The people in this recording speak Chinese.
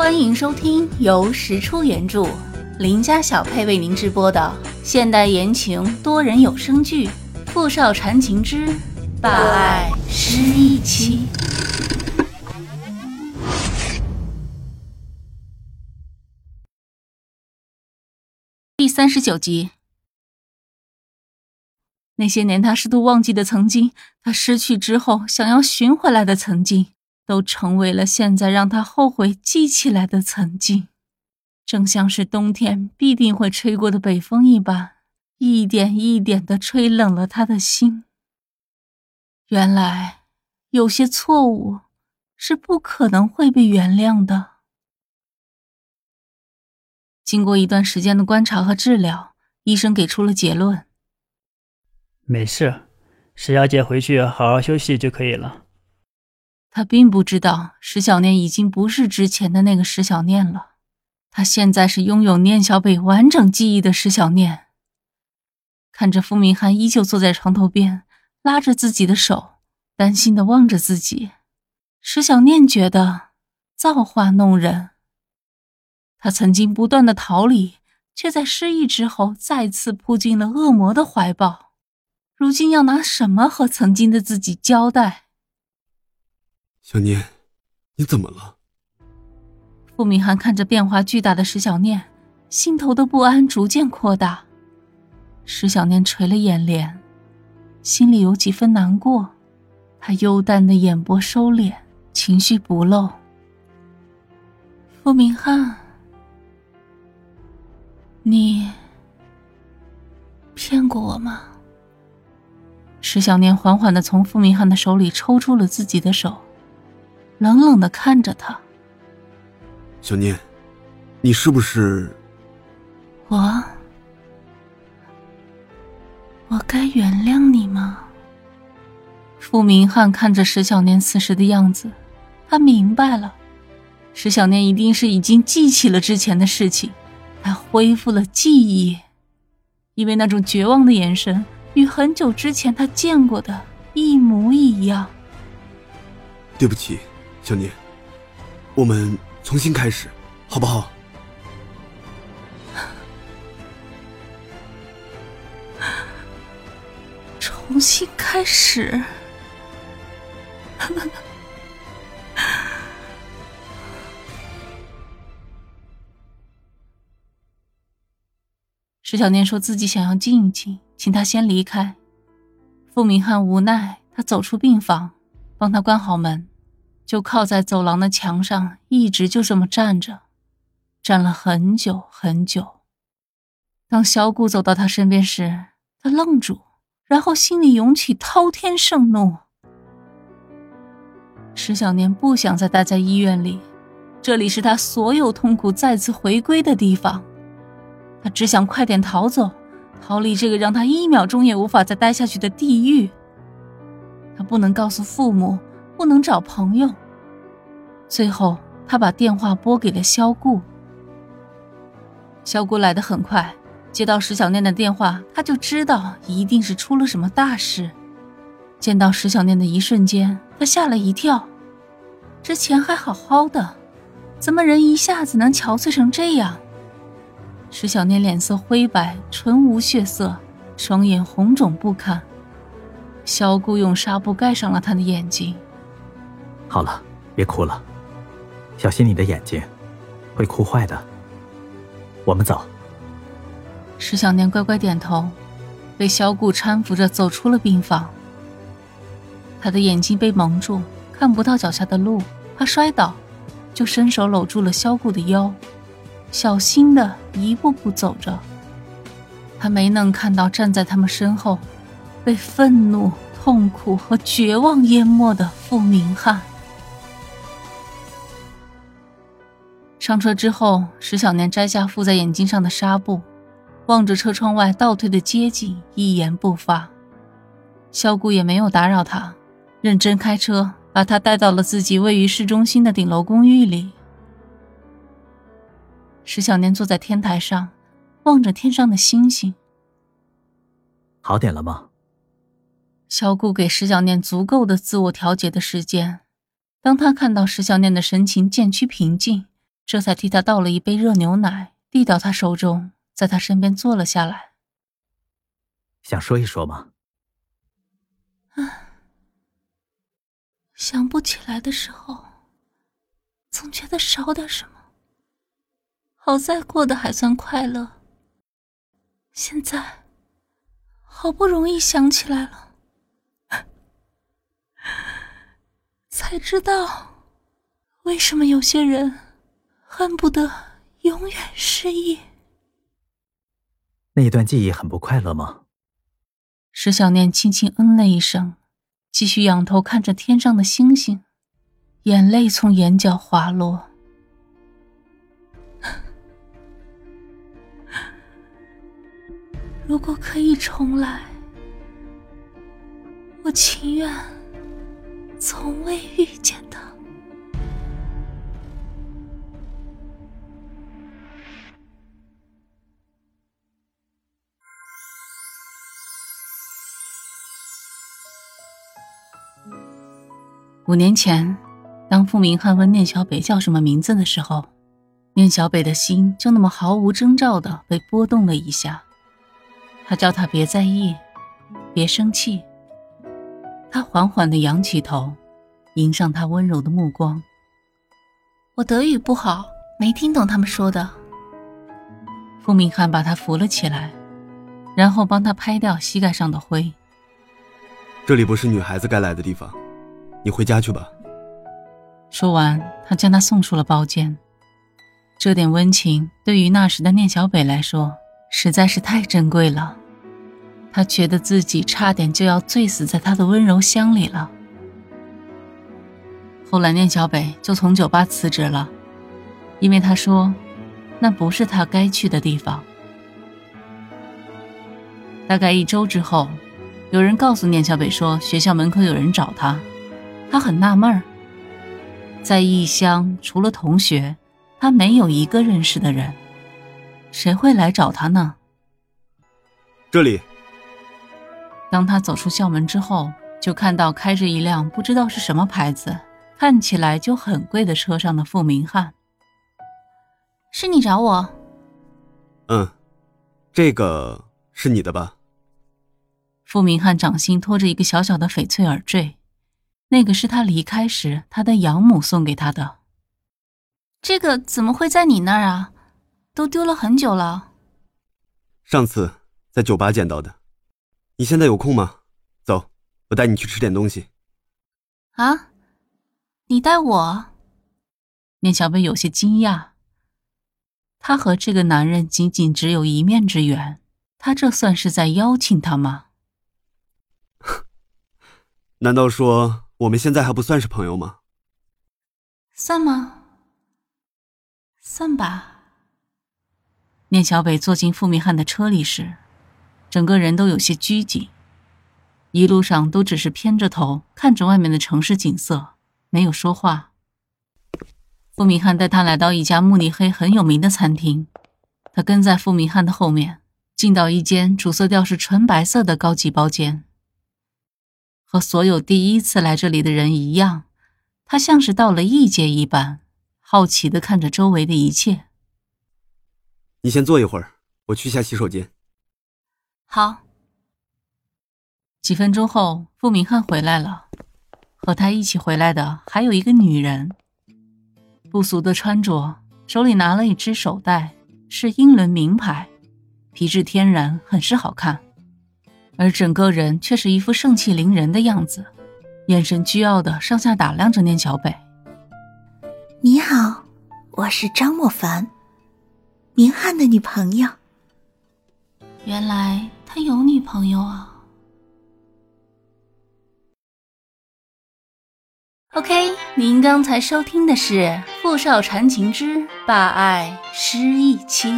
欢迎收听由石出原著、林家小配为您直播的现代言情多人有声剧《富少缠情之霸爱失忆妻》第三十九集。那些年他试图忘记的曾经，他失去之后想要寻回来的曾经。都成为了现在让他后悔记起来的曾经，正像是冬天必定会吹过的北风一般，一点一点的吹冷了他的心。原来，有些错误是不可能会被原谅的。经过一段时间的观察和治疗，医生给出了结论：没事，石小姐回去好好休息就可以了。他并不知道石小念已经不是之前的那个石小念了，他现在是拥有念小北完整记忆的石小念。看着傅明翰依旧坐在床头边，拉着自己的手，担心的望着自己，石小念觉得造化弄人。他曾经不断的逃离，却在失忆之后再次扑进了恶魔的怀抱，如今要拿什么和曾经的自己交代？小念，你怎么了？傅明翰看着变化巨大的石小念，心头的不安逐渐扩大。石小念垂了眼帘，心里有几分难过。他幽淡的眼波收敛，情绪不露。傅明翰，你骗过我吗？石小念缓缓的从傅明翰的手里抽出了自己的手。冷冷的看着他，小念，你是不是？我，我该原谅你吗？傅明翰看着石小念此时的样子，他明白了，石小念一定是已经记起了之前的事情，他恢复了记忆，因为那种绝望的眼神与很久之前他见过的一模一样。对不起。小念，我们重新开始，好不好？重新开始。石小念说自己想要静一静，请他先离开。傅明翰无奈，他走出病房，帮他关好门。就靠在走廊的墙上，一直就这么站着，站了很久很久。当小谷走到他身边时，他愣住，然后心里涌起滔天盛怒。石小年不想再待在医院里，这里是他所有痛苦再次回归的地方，他只想快点逃走，逃离这个让他一秒钟也无法再待下去的地狱。他不能告诉父母。不能找朋友。最后，他把电话拨给了萧顾。萧顾来的很快，接到石小念的电话，他就知道一定是出了什么大事。见到石小念的一瞬间，他吓了一跳。之前还好好的，怎么人一下子能憔悴成这样？石小念脸色灰白，唇无血色，双眼红肿不堪。萧顾用纱布盖上了他的眼睛。好了，别哭了，小心你的眼睛，会哭坏的。我们走。石小念乖乖点头，被萧顾搀扶着走出了病房。他的眼睛被蒙住，看不到脚下的路，怕摔倒，就伸手搂住了萧顾的腰，小心的一步步走着。他没能看到站在他们身后，被愤怒、痛苦和绝望淹没的傅明翰。上车之后，石小念摘下附在眼睛上的纱布，望着车窗外倒退的街景，一言不发。萧顾也没有打扰他，认真开车，把他带到了自己位于市中心的顶楼公寓里。石小念坐在天台上，望着天上的星星。好点了吗？萧顾给石小念足够的自我调节的时间。当他看到石小念的神情渐趋平静。这才替他倒了一杯热牛奶，递到他手中，在他身边坐了下来。想说一说吗？啊，想不起来的时候，总觉得少点什么。好在过得还算快乐。现在，好不容易想起来了，才知道为什么有些人恨不得永远失忆。那一段记忆很不快乐吗？石小念轻轻嗯了一声，继续仰头看着天上的星星，眼泪从眼角滑落。如果可以重来，我情愿从未遇见他。五年前，当傅明翰问念小北叫什么名字的时候，念小北的心就那么毫无征兆的被波动了一下。他叫他别在意，别生气。他缓缓的仰起头，迎上他温柔的目光。我德语不好，没听懂他们说的。傅明翰把他扶了起来，然后帮他拍掉膝盖上的灰。这里不是女孩子该来的地方，你回家去吧。说完，他将他送出了包间。这点温情对于那时的念小北来说实在是太珍贵了。他觉得自己差点就要醉死在他的温柔乡里了。后来，念小北就从酒吧辞职了，因为他说，那不是他该去的地方。大概一周之后，有人告诉念小北说，学校门口有人找他。他很纳闷儿，在异乡除了同学，他没有一个认识的人，谁会来找他呢？这里。当他走出校门之后，就看到开着一辆不知道是什么牌子、看起来就很贵的车上的付明翰。是你找我？嗯，这个是你的吧？付明翰掌心托着一个小小的翡翠耳坠，那个是他离开时他的养母送给他的。这个怎么会在你那儿啊？都丢了很久了。上次在酒吧捡到的。你现在有空吗？走，我带你去吃点东西。啊，你带我？念小贝有些惊讶。他和这个男人仅仅只有一面之缘，他这算是在邀请他吗？难道说我们现在还不算是朋友吗？算吗？算吧。聂小北坐进傅明翰的车里时。整个人都有些拘谨，一路上都只是偏着头看着外面的城市景色，没有说话。傅明翰带他来到一家慕尼黑很有名的餐厅，他跟在傅明翰的后面，进到一间主色调是纯白色的高级包间。和所有第一次来这里的人一样，他像是到了异界一般，好奇的看着周围的一切。你先坐一会儿，我去下洗手间。好。几分钟后，傅明翰回来了，和他一起回来的还有一个女人，不俗的穿着，手里拿了一只手袋，是英伦名牌，皮质天然，很是好看，而整个人却是一副盛气凌人的样子，眼神倨傲的上下打量着念小北。你好，我是张莫凡，明翰的女朋友。原来。他有女朋友啊。OK，您刚才收听的是《傅少缠情之霸爱失忆妻》。